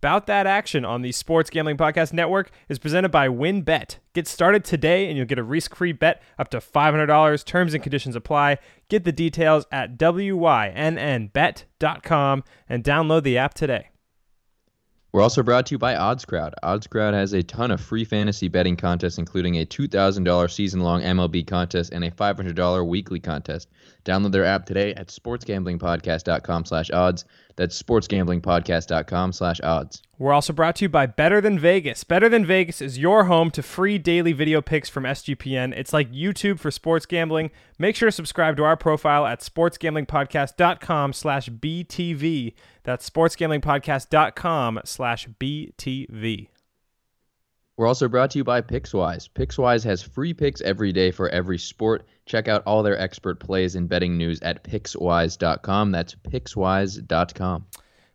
About That Action on the Sports Gambling Podcast Network is presented by WynnBET. Get started today and you'll get a risk free bet up to $500. Terms and conditions apply. Get the details at WYNNBet.com and download the app today. We're also brought to you by OddsCrowd. OddsCrowd has a ton of free fantasy betting contests, including a $2,000 season long MLB contest and a $500 weekly contest. Download their app today at sportsgamblingpodcast.com slash odds. That's sportsgamblingpodcast.com slash odds. We're also brought to you by Better Than Vegas. Better Than Vegas is your home to free daily video picks from SGPN. It's like YouTube for sports gambling. Make sure to subscribe to our profile at sportsgamblingpodcast.com slash BTV. That's sportsgamblingpodcast.com slash BTV. We're also brought to you by Pickswise. Pickswise has free picks every day for every sport. Check out all their expert plays and betting news at pickswise.com. That's pickswise.com.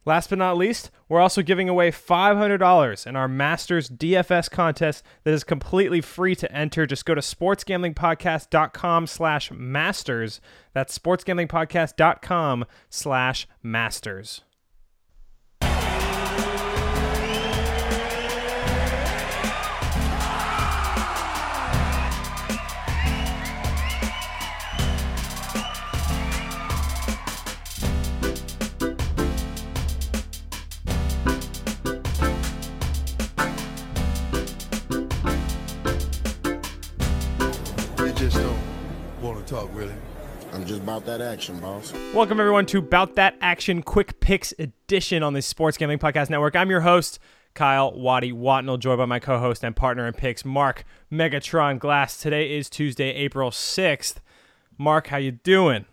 Last but not least, we're also giving away $500 in our Masters DFS contest that is completely free to enter. Just go to sportsgamblingpodcast.com slash masters. That's sportsgamblingpodcast.com slash masters. Just about that action, boss. Welcome, everyone, to Bout That Action Quick Picks edition on the Sports Gambling Podcast Network. I'm your host, Kyle Waddy Watnell, joined by my co host and partner in picks, Mark Megatron Glass. Today is Tuesday, April 6th. Mark, how you doing?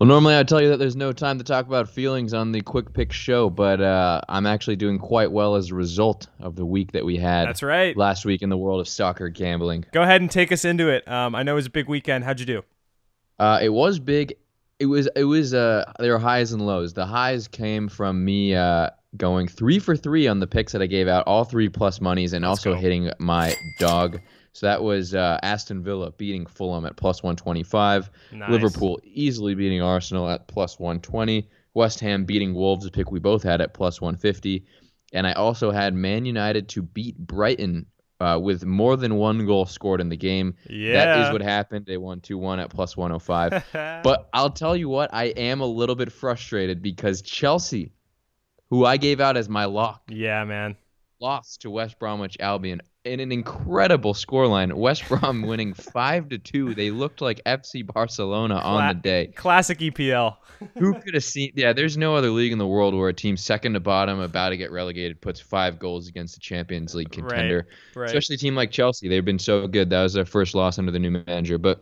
Well, normally I'd tell you that there's no time to talk about feelings on the Quick Pick show, but uh, I'm actually doing quite well as a result of the week that we had That's right. last week in the world of soccer gambling. Go ahead and take us into it. Um, I know it was a big weekend. How'd you do? Uh, it was big. It was it was uh there were highs and lows. The highs came from me uh going three for three on the picks that I gave out, all three plus monies, and also go. hitting my dog. So that was uh, Aston Villa beating Fulham at plus 125. Nice. Liverpool easily beating Arsenal at plus 120. West Ham beating Wolves, a pick we both had at plus 150. And I also had Man United to beat Brighton uh, with more than one goal scored in the game. That Yeah. is what happened. They won 2 1 at plus 105. but I'll tell you what, I am a little bit frustrated because Chelsea, who I gave out as my lock, Yeah, man. lost to West Bromwich Albion in an incredible scoreline. West Brom winning 5 to 2. They looked like FC Barcelona on the day. Classic EPL. Who could have seen? Yeah, there's no other league in the world where a team second to bottom, about to get relegated, puts five goals against the Champions League contender. right. Especially a team like Chelsea. They've been so good. That was their first loss under the new manager. But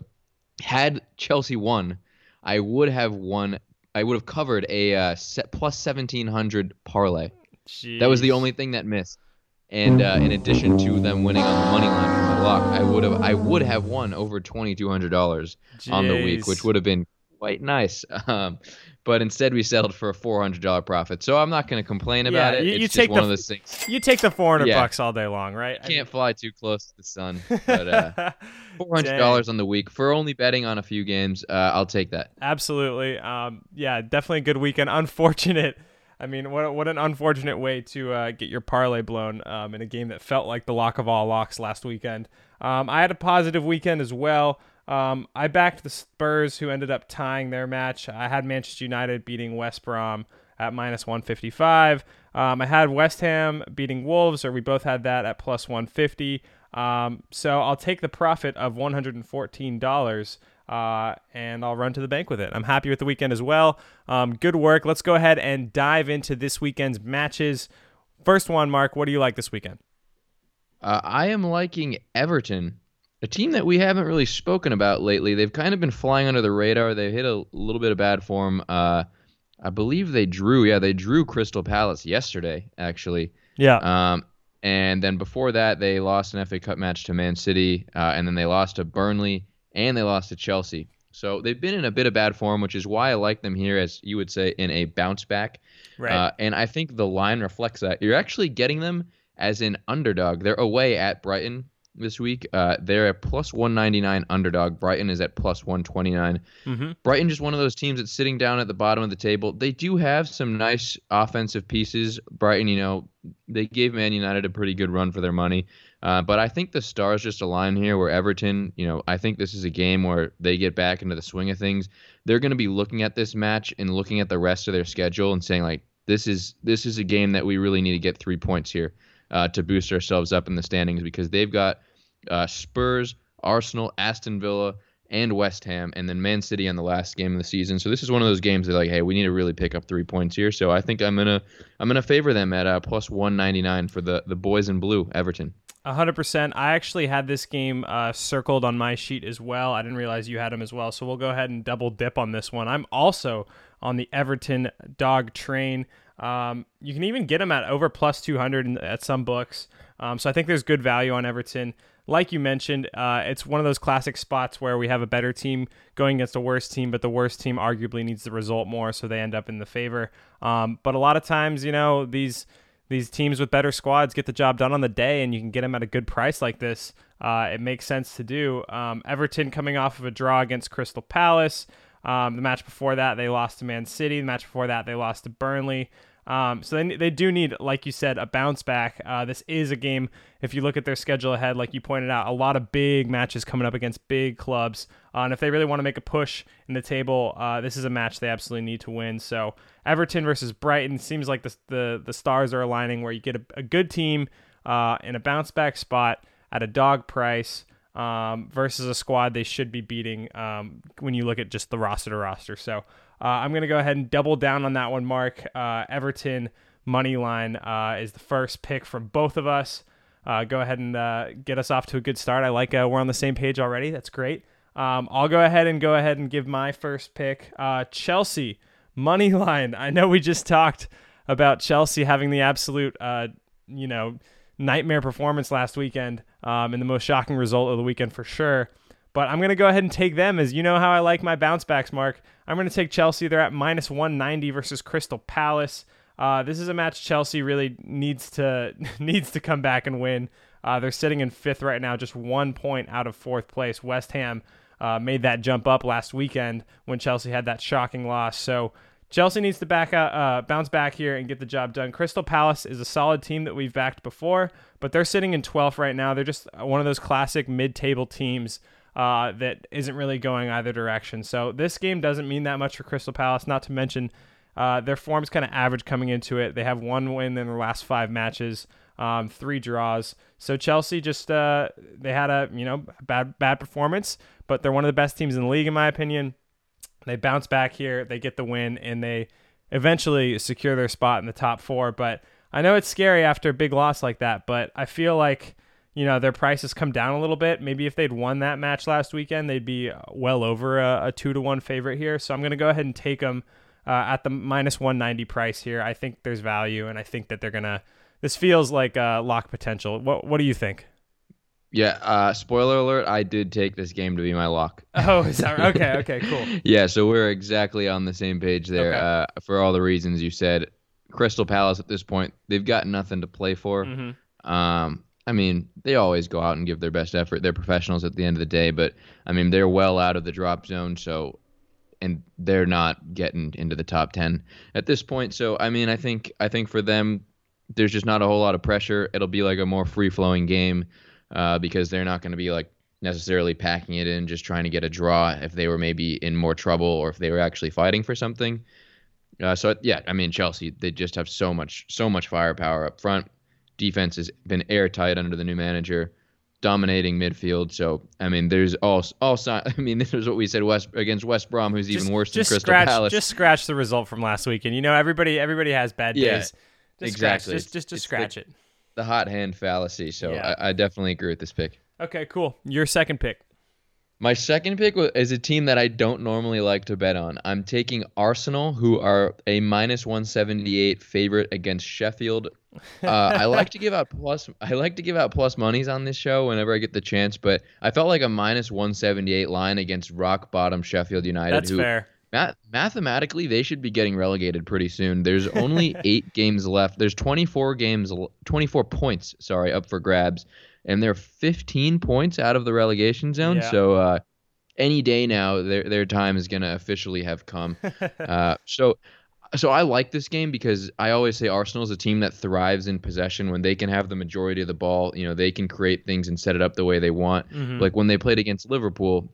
had Chelsea won, I would have won. I would have covered a uh, set plus 1700 parlay. That was the only thing that missed. And uh, in addition to them winning on the money line for my lock, I would have I would have won over twenty two hundred dollars on the week, which would have been quite nice. Um, but instead, we settled for a four hundred dollar profit. So I'm not going to complain about Yeah, it. you- it's you just take one the of those things. You take the 400 Yeah. bucks all day long, right? I Can't fly too close to the sun. But uh, four hundred dollars on the week for only betting on a few games, uh, I'll take that. Absolutely. Um, yeah, definitely a good weekend. Unfortunate. I mean, what what an unfortunate way to uh, get your parlay blown um, in a game that felt like the lock of all locks last weekend. Um, I had a positive weekend as well. Um, I backed the Spurs, who ended up tying their match. I had Manchester United beating West Brom at minus 155. Um, I had West Ham beating Wolves, or we both had that at plus 150. Um, so I'll take the profit of $114 uh, and I'll run to the bank with it. I'm happy with the weekend as well. Um, good work. Let's go ahead and dive into this weekend's matches. First one, Mark, what do you like this weekend? Uh, I am liking Everton, a team that we haven't really spoken about lately. They've kind of been flying under the radar. They hit a little bit of bad form. Uh, I believe they drew. Yeah, they drew Crystal Palace yesterday, actually. Yeah. Um, and then before that, they lost an FA Cup match to Man City, uh, and then they lost to Burnley, and they lost to Chelsea. So they've been in a bit of bad form, which is why I like them here, as you would say, in a bounce back. right. Uh, and I think the line reflects that. You're actually getting them as an underdog. They're away at Brighton. this week. Uh, they're at plus 199 underdog. Brighton is at plus 129. Mm-hmm. Brighton just one of those teams that's sitting down at the bottom of the table. They do have some nice offensive pieces. Brighton, you know, they gave Man United a pretty good run for their money. Uh, but I think the stars just align here where Everton, you know, I think this is a game where they get back into the swing of things. They're going to be looking at this match and looking at the rest of their schedule and saying like this is this is a game that we really need to get 3 points here uh, to boost ourselves up in the standings because they've got uh, Spurs, Arsenal, Aston Villa, and West Ham, and then Man City on the last game of the season. So this is one of those games that like, hey, we need to really pick up three points here. So I think I'm gonna I'm gonna favor them at uh, plus 199 for the the boys in blue, Everton. Hundred percent. I actually had this game uh, circled on my sheet as well. I didn't realize you had them as well, so we'll go ahead and double dip on this one. I'm also on the Everton dog train. Um, you can even get them at over plus 200 at some books. Um, so I think there's good value on Everton. Like you mentioned, uh, it's one of those classic spots where we have a better team going against a worse team, but the worst team arguably needs the result more, so they end up in the favor. Um, but a lot of times, you know, these these teams with better squads get the job done on the day, and you can get them at a good price like this. Uh, it makes sense to do. Um, Everton coming off of a draw against Crystal Palace. Um, the match before that, they lost to Man City. The match before that, they lost to Burnley. Um, so they, they do need, like you said, a bounce back. Uh, this is a game, if you look at their schedule ahead, like you pointed out, a lot of big matches coming up against big clubs. Uh, and if they really want to make a push in the table, uh, this is a match they absolutely need to win. So Everton versus Brighton seems like the, the, the stars are aligning where you get a, a good team uh, in a bounce back spot at a dog price. Um, versus a squad they should be beating um, when you look at just the roster to roster. So uh, I'm going to go ahead and double down on that one, Mark. Uh, Everton money line uh, is the first pick from both of us. Uh, go ahead and uh, get us off to a good start. I like uh, we're on the same page already. That's great. Um, I'll go ahead and go ahead and give my first pick. Chelsea money line. I know we just talked about Chelsea having the absolute, you know, nightmare performance last weekend um, and the most shocking result of the weekend for sure. But I'm going to go ahead and take them as you know how I like my bounce backs, Mark. I'm going to take Chelsea. They're at minus 190 versus Crystal Palace. Uh, this is a match Chelsea really needs to needs to come back and win. Uh, they're sitting in fifth right now, just one point out of fourth place. West Ham uh, made that jump up last weekend when Chelsea had that shocking loss. So Chelsea needs to back out, uh, bounce back here and get the job done. Crystal Palace is a solid team that we've backed before, but they're sitting in 12th right now. They're just one of those classic mid-table teams uh, that isn't really going either direction. So this game doesn't mean that much for Crystal Palace. Not to mention uh, their form's kind of average coming into it. They have one win in their last five matches, um, three draws. So Chelsea just uh, they had a you know bad bad performance, but they're one of the best teams in the league in my opinion. They bounce back here, they get the win, and they eventually secure their spot in the top four. But I know it's scary after a big loss like that, but I feel like you know their prices come down a little bit. Maybe if they'd won that match last weekend, they'd be well over a, a two to one favorite here. So I'm going to go ahead and take them uh, at the minus 190 price here. I think there's value, and I think that they're gonna. This feels like uh, lock potential. What What do you think? Yeah. Uh, spoiler alert: I did take this game to be my lock. Oh, is that right? okay? Okay, cool. yeah. So we're exactly on the same page there. Okay. Uh, for all the reasons you said, Crystal Palace at this point they've got nothing to play for. Mm-hmm. Um, I mean, they always go out and give their best effort. They're professionals at the end of the day, but I mean, they're well out of the drop zone, so and they're not getting into the top 10 at this point. So, I mean, I think I think for them there's just not a whole lot of pressure. It'll be like a more free-flowing game uh, because they're not going to be like necessarily packing it in just trying to get a draw if they were maybe in more trouble or if they were actually fighting for something. Uh, so yeah, I mean Chelsea, they just have so much so much firepower up front defense has been airtight under the new manager, dominating midfield. So I mean, there's all all I mean, this is what we said West against West Brom, who's just, even worse than Crystal scratch, Palace. Just scratch the result from last week, and you know everybody everybody has bad Yeah, days. Just exactly. Scratch, just just, just scratch the- it. the hot hand fallacy. So Yeah. I, I definitely agree with this pick. Okay, cool. Your second pick. My second pick is a team that I don't normally like to bet on. I'm taking Arsenal, who are a minus 178 favorite against Sheffield. Uh, I like to give out plus. I like to give out plus monies on this show whenever I get the chance, but I felt like a minus 178 line against rock bottom Sheffield United, That's who fair. Math- mathematically, they should be getting relegated pretty soon. There's only eight games left. There's 24 games, 24 points, sorry, up for grabs, and they're 15 points out of the relegation zone. Yeah. So uh, any day now, their their time is gonna officially have come. uh, so. So I like this game because I always say Arsenal is a team that thrives in possession when they can have the majority of the ball. You know, they can create things and set it up the way they want. Mhm. Like when they played against Liverpool,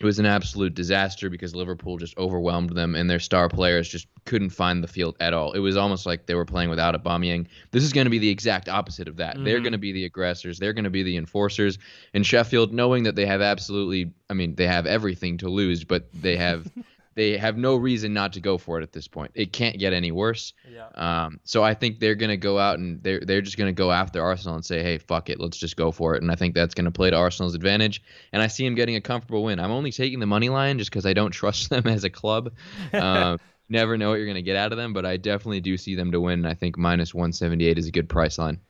it was an absolute disaster because Liverpool just overwhelmed them and their star players just couldn't find the field at all. It was almost like they were playing without Aubameyang. This is going to be the exact opposite of that. They're Mhm. going to be the aggressors. They're going to be the enforcers. And Sheffield, knowing that they have absolutely, I mean, they have everything to lose, but they have. They have no reason not to go for it at this point. It can't get any worse. yeah. Um, so I think they're gonna go out and they're they're just gonna go after Arsenal and say, hey, fuck it, let's just go for it. And I think that's gonna play to Arsenal's advantage. And I see him getting a comfortable win. I'm only taking the money line just because I don't trust them as a club. Um, never know what you're gonna get out of them, but I definitely do see them to win. And I think minus 178 is a good price line.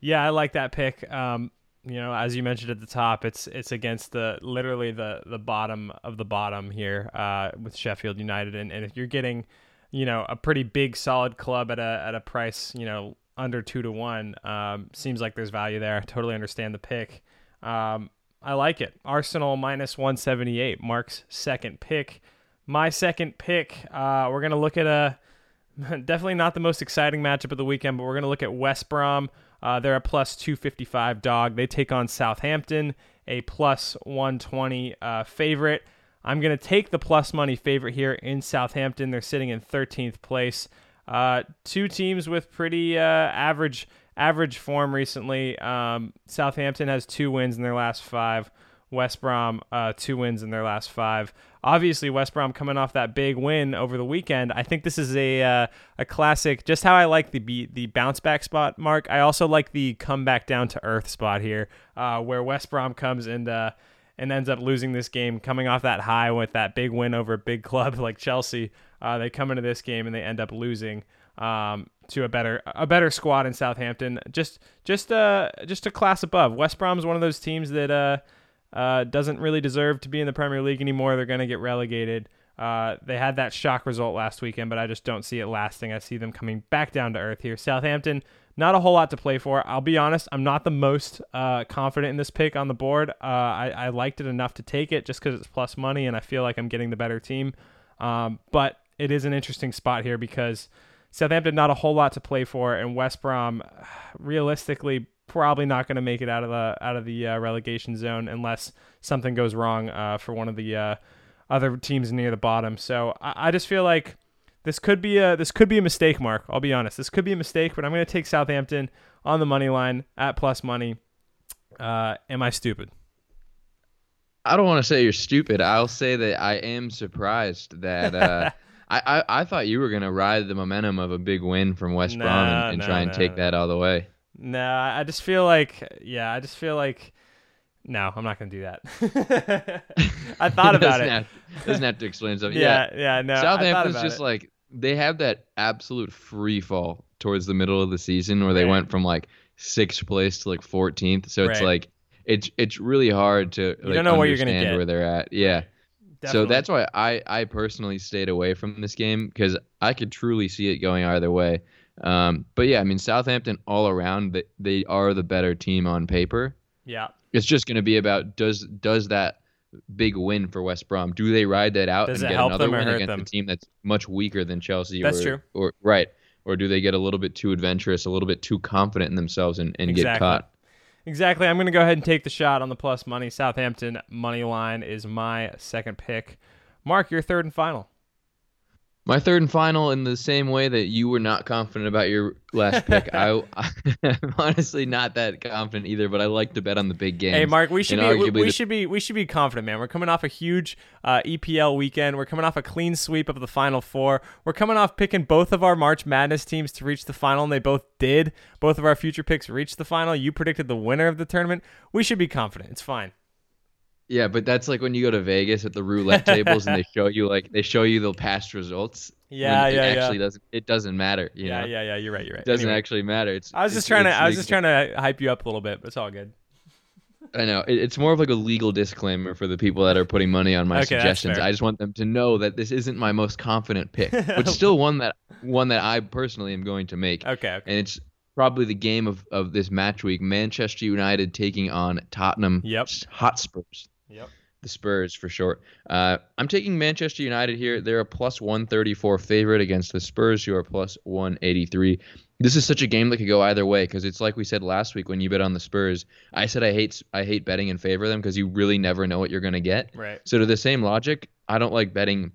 Yeah, I like that pick. Um, you know, as you mentioned at the top, it's it's against the literally the the bottom of the bottom here uh, with Sheffield United, and, and if you're getting, you know, a pretty big solid club at a at a price, you know, under two to one, um, seems like there's value there. I totally understand the pick. Um, I like it. Arsenal minus 178, Mark's second pick. My second pick, uh, we're gonna look at a definitely not the most exciting matchup of the weekend, but we're to look at West Brom. Uh, they're a plus 255 dog. They take on Southampton, a plus 120 uh, favorite. I'm going to take the plus money favorite here in Southampton. They're sitting in 13th place. Uh, two teams with pretty uh, average average form recently. Um, Southampton has two wins in their last five. West Brom uh, two wins in their last five. Obviously, West Brom coming off that big win over the weekend. I think this is a uh, a classic. Just how I like the the bounce back spot, Mark. I also like the come back down to earth spot here, uh, where West Brom comes and uh, and ends up losing this game, coming off that high with that big win over a big club like Chelsea. Uh, they come into this game and they end up losing um, to a better a better squad in Southampton. Just just uh just a class above. West Brom's one of those teams that uh doesn't really deserve to be in the Premier League anymore. They're going to get relegated. Uh, they had that shock result last weekend, but I just don't see it lasting. I see them coming back down to earth here. Southampton, not a whole lot to play for. I'll be honest, I'm not the most uh, confident in this pick on the board. Uh, I, I liked it enough to take it just because it's plus money and I feel like I'm getting the better team. Um, but it is an interesting spot here because Southampton, not a whole lot to play for, and West Brom, realistically, probably not going to make it out of the out of the uh, relegation zone unless something goes wrong uh, for one of the uh, other teams near the bottom. So I, I just feel like this could be a this could be a mistake, Mark. I'll be honest, this could be a mistake, but I'm going to take Southampton on the money line at plus money. Uh, am I stupid? I don't want to say you're stupid. I'll say that I am surprised that uh, I, I I thought you were gonna ride the momentum of a big win from West Brom and, and try and take that all the way. No, I just feel like yeah, I just feel like no, I'm not going to do that. I thought about it. Have, doesn't have to explain something. Yeah, yeah, no. Southampton's just it. like they have that absolute free fall towards the middle of the season where they Right. went from like sixth place to like 14th. So it's Right. like it's it's really hard to like, don't know where you're gonna understand get. where they're at. Yeah. So that's why I I personally stayed away from this game because I could truly see it going either way. Um, but yeah, I mean Southampton all around they, they are the better team on paper. yeah. It's just going to be about does does that big win for West Brom do they ride that out Does and get another win against them? a team that's much weaker than Chelsea? That's or, true. Or right, or do they get a little bit too adventurous, a little bit too confident in themselves and, and get caught? Exactly. I'm going to go ahead and take the shot on the plus money. Southampton money line is my second pick. Mark, your third and final. My third and final, in the same way that you were not confident about your last pick, I, I'm honestly not that confident either. But I like to bet on the big games. Hey, Mark, we should be we, we the- should be we should be confident, man. We're coming off a huge uh, EPL weekend. We're coming off a clean sweep of the Final Four. We're coming off picking both of our March Madness teams to reach the final, and they both did. Both of our future picks reached the final. You predicted the winner of the tournament. We should be confident. It's fine. Yeah, but that's like when you go to Vegas at the roulette tables and they show you like they show you the past results. when Yeah, it yeah, actually yeah. doesn't it doesn't matter. You Yeah, know? yeah, yeah. You're right. You're right. It doesn't Anyway, actually matter. It's I was just trying to I was just trying to uh, hype you up a little bit, but it's all good. I know it, it's more of like a legal disclaimer for the people that are putting money on my Okay, suggestions. I just want them to know that this isn't my most confident pick, but still one that one that I personally am going to make. Okay. okay. And it's probably the game of, of this match week: Manchester United taking on Tottenham Yep. Hotspurs. Yep. The Spurs for short. Uh, I'm taking Manchester United here. They're a plus 134 favorite against the Spurs, who are plus 183. This is such a game that could go either way because it's like we said last week when you bet on the Spurs. I said I hate I hate betting in favor of them because you really never know what you're going to get. Right. So to the same logic, I don't like betting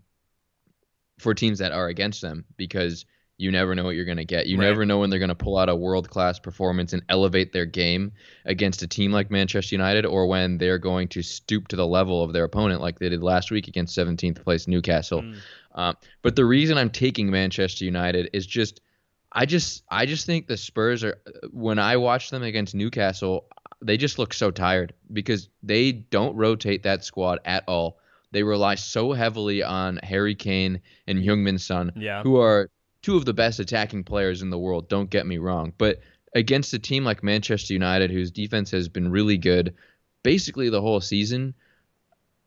for teams that are against them because you never know what you're going to get. You Right. never know when they're going to pull out a world-class performance and elevate their game against a team like Manchester United or when they're going to stoop to the level of their opponent like they did last week against 17th place Newcastle. Mm. Um, but the reason I'm taking Manchester United is just I just I just think the Spurs are when I watch them against Newcastle, they just look so tired because they don't rotate that squad at all. They rely so heavily on Harry Kane and Heung-min Son, Yeah. who are two of the best attacking players in the world. Don't get me wrong, but against a team like Manchester United, whose defense has been really good, basically the whole season,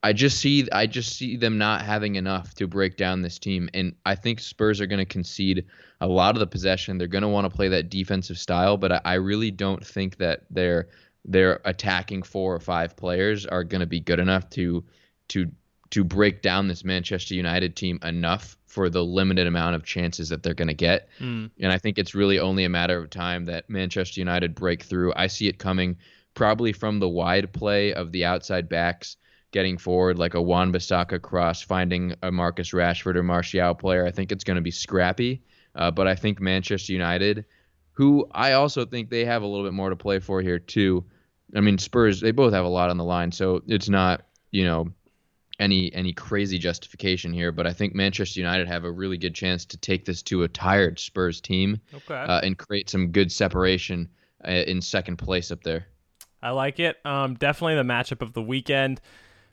I just see I just see them not having enough to break down this team, and I think Spurs are going to concede a lot of the possession. They're going to want to play that defensive style, but I, I really don't think that their their attacking four or five players are going to be good enough to to to break down this Manchester United team enough for the limited amount of chances that they're going to get. Mm. And I think it's really only a matter of time that Manchester United break through. I see it coming probably from the wide play of the outside backs getting forward, like a Wan-Bissaka cross, finding a Marcus Rashford or Martial player. I think it's going to be scrappy. Uh, but I think Manchester United, who I also think they have a little bit more to play for here too. I mean, Spurs, they both have a lot on the line, so it's not, you know, any any crazy justification here, but I think Manchester United have a really good chance to take this to a tired Spurs team Okay. uh, and create some good separation uh, in second place up there. I like it. Um, definitely the matchup of the weekend.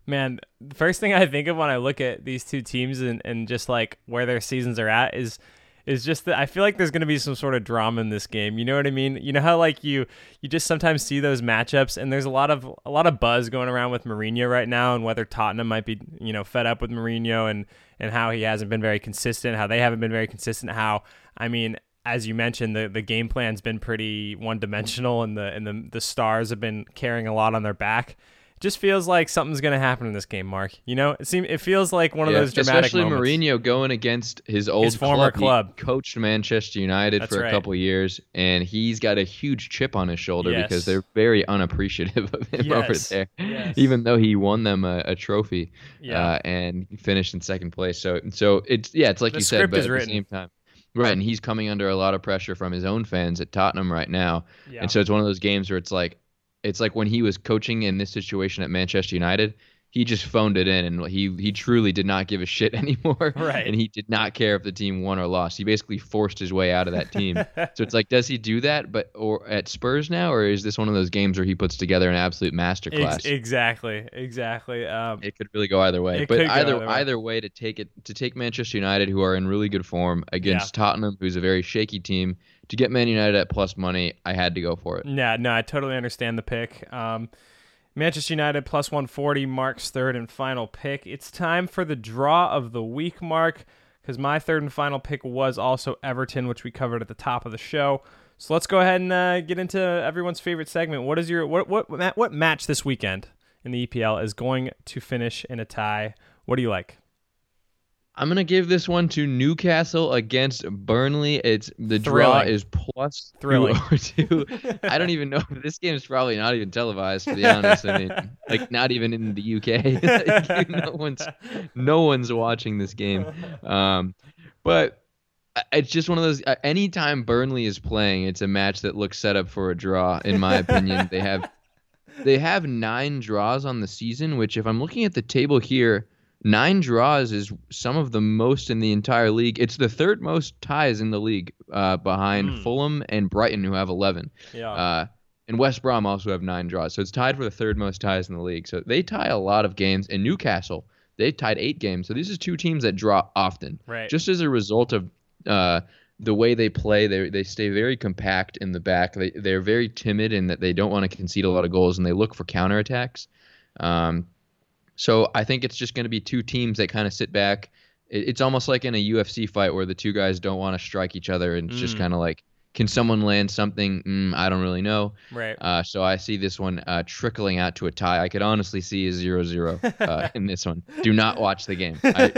Man, the first thing I think of when I look at these two teams and, and just like where their seasons are at is is just that I feel like there's going to be some sort of drama in this game. You know what I mean? You know how like you you just sometimes see those matchups and there's a lot of a lot of buzz going around with Mourinho right now and whether Tottenham might be, you know, fed up with Mourinho and and how he hasn't been very consistent, how they haven't been very consistent, how I mean, as you mentioned, the, the game plan's been pretty one dimensional and the and the the stars have been carrying a lot on their back. Just feels like something's gonna happen in this game, Mark. You know, it seems it feels like one of those dramatic especially moments. Mourinho going against his old His former club. club. He coached Manchester United That's for a right. couple years, and he's got a huge chip on his shoulder Yes. because they're very unappreciative of him over there. Yes. Even though he won them a, a trophy Yeah. uh, and finished in second place, so so it's yeah, it's like The you said, but at written. the same time. Right, and he's coming under a lot of pressure from his own fans at Tottenham right now. yeah. And so it's one of those games where it's like it's like when he was coaching in this situation at Manchester United, he just phoned it in and he he truly did not give a shit anymore. Right. And he did not care if the team won or lost. He basically forced his way out of that team. so it's like does he do that but or at Spurs now or is this one of those games where he puts together an absolute masterclass? Ex- exactly, exactly. Um, it could really go either way. But either either way. either way to take it to take Manchester United who are in really good form against Tottenham who's a very shaky team to get Man United at plus money, I had to go for it. Yeah, no, I totally understand the pick. Um, Manchester United plus 140, Mark's third and final pick. It's time for the draw of the week, Mark, because my third and final pick was also Everton, which we covered at the top of the show. So let's go ahead and uh, get into everyone's favorite segment. What is your what what what match this weekend in the EPL is going to finish in a tie? What do you like? I'm gonna give this one to Newcastle against Burnley. It's the draw Thrilling. is plus Thrilling. two or two. I don't even know. This game is probably not even televised. To be honest, I mean, like not even in the UK. Like, no one's no one's watching this game. Um, but it's just one of those. uh, Anytime Burnley is playing, it's a match that looks set up for a draw. In my opinion, they have they have nine draws on the season. Which, if I'm looking at the table here, nine draws is some of the most in the entire league. It's the third most ties in the league, uh, behind Hmm. Fulham and Brighton, who have 11. Yeah. Uh, and West Brom also have nine draws, so it's tied for the third most ties in the league. So they tie a lot of games. And Newcastle, they tied eight games. So these are two teams that draw often right. just as a result of uh, the way they play, they they stay very compact in the back. They they're very timid in that they don't want to concede a lot of goals and they look for counterattacks. Um, so I think it's just going to be two teams that kind of sit back. It's almost like in a UFC fight where the two guys don't want to strike each other and it's just Mm. kind of like, can someone land something? Mm, I don't really know. Right. Uh, so I see this one uh, trickling out to a tie. I could honestly see a 0-0 uh, in this one. Do not watch the game. I,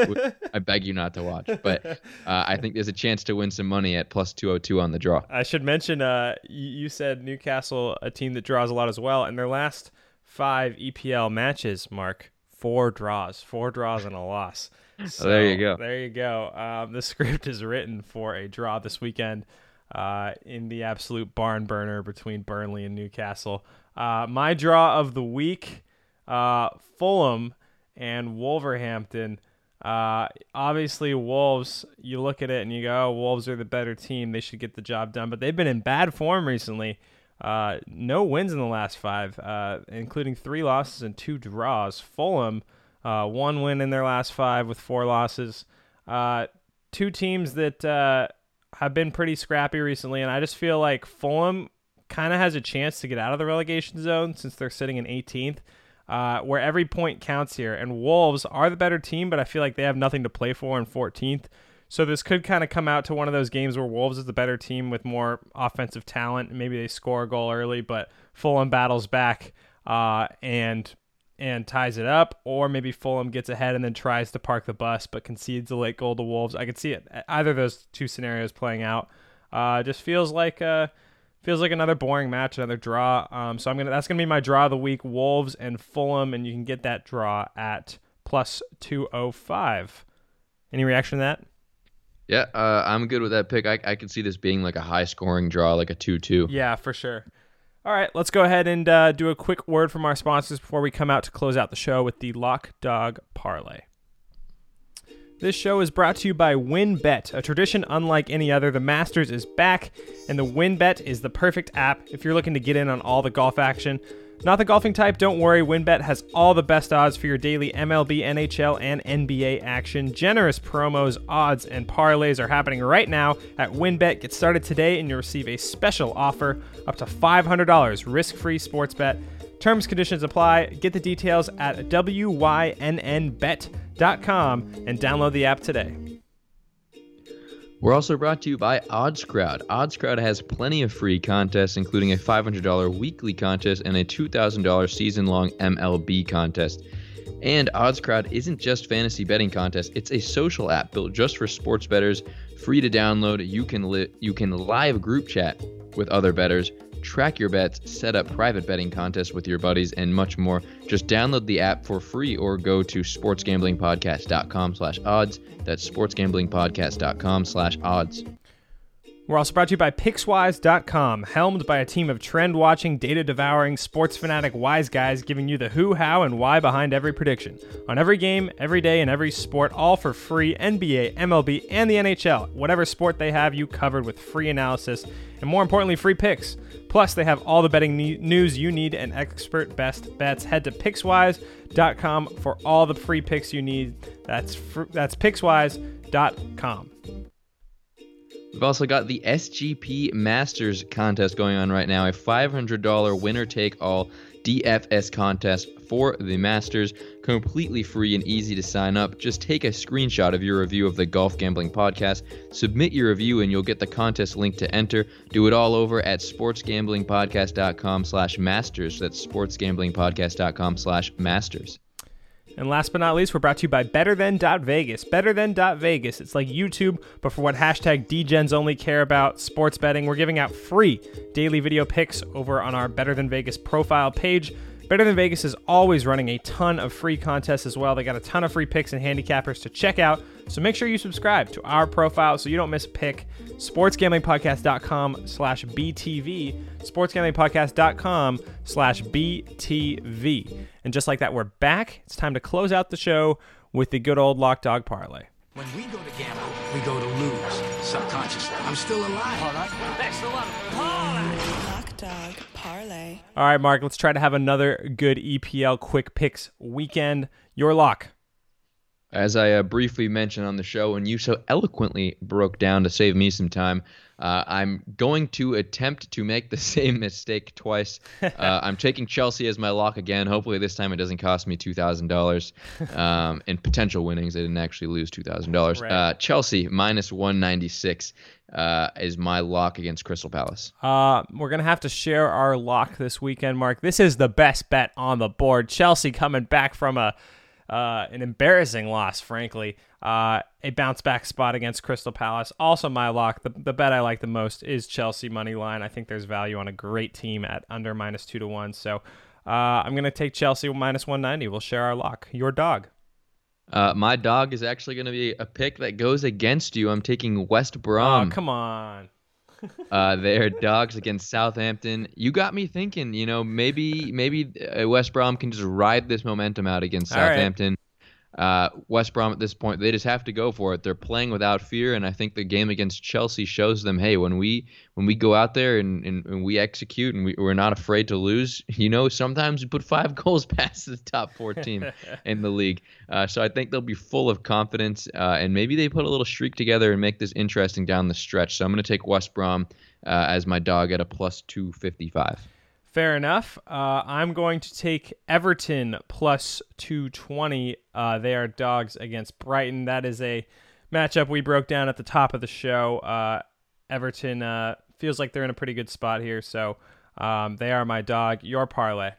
I beg you not to watch. But uh, I think there's a chance to win some money at plus 202 on the draw. I should mention, uh, you said Newcastle, a team that draws a lot as well, and their last five EPL matches, Mark, four draws, four draws and a loss. So, Oh, there you go. There you go. Um, the script is written for a draw this weekend uh, in the absolute barn burner between Burnley and Newcastle. Uh, my draw of the week, uh, Fulham and Wolverhampton. Uh, obviously, Wolves, you look at it and you go, oh, Wolves are the better team. They should get the job done. But they've been in bad form recently. Uh, no wins in the last five, uh, including three losses and two draws. Fulham, uh, one win in their last five with four losses. Uh, two teams that uh, have been pretty scrappy recently. And I just feel like Fulham kind of has a chance to get out of the relegation zone since they're sitting in 18th uh, where every point counts here. And Wolves are the better team, but I feel like they have nothing to play for in 14th. So this could kind of come out to one of those games where Wolves is the better team with more offensive talent. Maybe they score a goal early, but Fulham battles back uh, and and ties it up, or maybe Fulham gets ahead and then tries to park the bus but concedes a late goal to Wolves. I could see it either of those two scenarios playing out. Uh, just feels like uh, feels like another boring match, another draw. Um, so I'm gonna that's gonna be my draw of the week: Wolves and Fulham, and you can get that draw at plus two oh five. Any reaction to that? Yeah, uh, I'm good with that pick. I, I could see this being like a high scoring draw, like a 2 2. Yeah, for sure. All right, let's go ahead and uh, do a quick word from our sponsors before we come out to close out the show with the Lock Dog Parlay. This show is brought to you by WynnBET, a tradition unlike any other. The Masters is back, and the WynnBET is the perfect app if you're looking to get in on all the golf action. Not the golfing type? Don't worry, WynnBET has all the best odds for your daily MLB, NHL, and NBA action. Generous promos, odds, and parlays are happening right now at WynnBET. Get started today and you'll receive a special offer up to $500 risk free sports bet. Terms conditions apply. Get the details at WYNNBet.com and download the app today. We're also brought to you by OddsCrowd. OddsCrowd has plenty of free contests, including a $500 weekly contest and a $2,000 season long MLB contest. And OddsCrowd isn't just fantasy betting contest; it's a social app built just for sports bettors, free to download. You can li- you can live group chat with other bettors, track your bets, set up private betting contests with your buddies, and much more. Just download the app for free or go to sportsgamblingpodcast.com slash odds. That's sportsgamblingpodcast.com/odds. We're also brought to you by Pickswise.com, helmed by a team of trend watching, data devouring, sports fanatic wise guys giving you the who, how, and why behind every prediction. On every game, every day, and every sport, all for free NBA, MLB, and the NHL. Whatever sport they have you covered with free analysis and more importantly, free picks. Plus, they have all the betting news you need and expert best bets. Head to Pickswise.com for all the free picks you need. That's fr- that's Pickswise.com. We've also got the SGP Masters contest going on right now, a $500 winner take all DFS contest for the Masters, completely free and easy to sign up. Just take a screenshot of your review of the Golf Gambling Podcast, submit your review, and you'll get the contest link to enter. Do it all over at sportsgamblingpodcast.com slash masters. That's sportsgamblingpodcast.com slash masters. And last but not least, we're brought to you by BetterThan.Vegas. BetterThan.Vegas. It's like YouTube, but for what hashtag DGens only care about sports betting. We're giving out free daily video picks over on our Better Than Vegas profile page. Better Than Vegas is always running a ton of free contests as well. They got a ton of free picks and handicappers to check out. So make sure you subscribe to our profile so you don't miss a pick. SportsGamblingPodcast.com slash BTV. SportsGamblingPodcast.com slash BTV. And just like that, we're back. It's time to close out the show with the good old Lock Dog Parlay. When we go to gamble, we go to lose. Subconsciously. I'm still alive. All right. Thanks a lot. Lock Dog Parlay. All right, Mark, let's try to have another good EPL quick picks weekend. Your lock. As I uh, briefly mentioned on the show, and you so eloquently broke down to save me some time, uh, I'm going to attempt to make the same mistake twice. Uh, I'm taking Chelsea as my lock again. Hopefully, this time it doesn't cost me $2,000 um, in potential winnings. I didn't actually lose $2,000. Right. Uh, Chelsea minus 196 uh, is my lock against Crystal Palace. Uh, we're gonna have to share our lock this weekend, Mark. This is the best bet on the board. Chelsea coming back from a uh, an embarrassing loss, frankly. Uh, a bounce back spot against Crystal Palace. Also, my lock. The, the bet I like the most is Chelsea money line. I think there's value on a great team at under minus two to one. So uh, I'm gonna take Chelsea minus 190. We'll share our lock. Your dog. Uh, my dog is actually going to be a pick that goes against you. I'm taking West Brom. oh, come on. Uh, their dogs against Southampton. You got me thinking. You know, maybe maybe uh, West Brom can just ride this momentum out against All right. Uh, West Brom at this point, they just have to go for it. They're playing without fear, and I think the game against Chelsea shows them, hey, when we when we go out there and, and, and we execute and we, we're not afraid to lose, you know, sometimes we put five goals past the top four team in the league. Uh, so I think they'll be full of confidence, uh, and maybe they put a little streak together and make this interesting down the stretch. So I'm going to take West Brom uh, as my dog at a plus 255. Fair enough. Uh, I'm going to take Everton plus 220. Uh, they are dogs against Brighton. That is a matchup we broke down at the top of the show. Uh, Everton uh, feels like they're in a pretty good spot here, so um, they are my dog. Your parlay.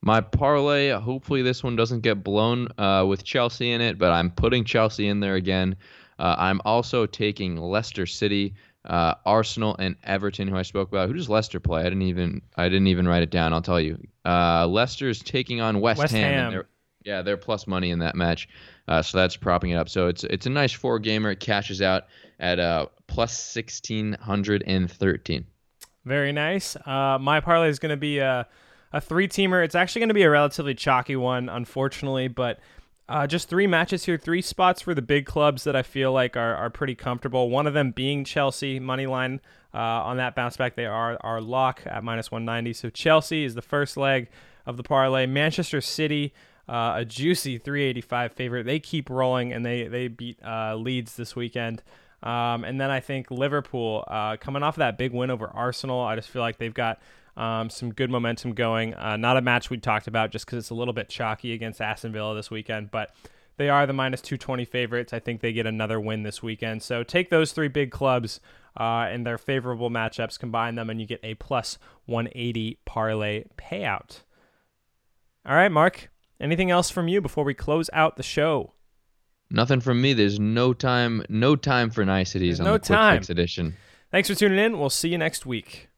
My parlay, hopefully this one doesn't get blown uh, with Chelsea in it, but I'm putting Chelsea in there again. Uh, I'm also taking Leicester City, uh, Arsenal, and Everton, who I spoke about. Who does Leicester play? I didn't even I didn't even write it down. I'll tell you. Uh, Leicester is taking on West, West Ham. Ham. they're- yeah, they're plus money in that match, uh, so that's propping it up. So it's it's a nice four gamer. It cashes out at uh, plus sixteen hundred and thirteen. Very nice. Uh, my parlay is going to be a, a three teamer. It's actually going to be a relatively chalky one, unfortunately, but uh, just three matches here, three spots for the big clubs that I feel like are, are pretty comfortable. One of them being Chelsea money line uh, on that bounce back. They are our lock at minus 190. So Chelsea is the first leg of the parlay. Manchester City. Uh, a juicy 385 favorite. They keep rolling and they they beat uh, Leeds this weekend. Um, and then I think Liverpool, uh, coming off of that big win over Arsenal, I just feel like they've got um, some good momentum going. Uh, not a match we talked about just because it's a little bit chalky against Aston Villa this weekend, but they are the minus 220 favorites. I think they get another win this weekend. So take those three big clubs uh, and their favorable matchups, combine them, and you get a plus 180 parlay payout. All right, Mark. Anything else from you before we close out the show? Nothing from me. There's no time, no time for niceties There's on no the Quick time. Fix edition. Thanks for tuning in. We'll see you next week.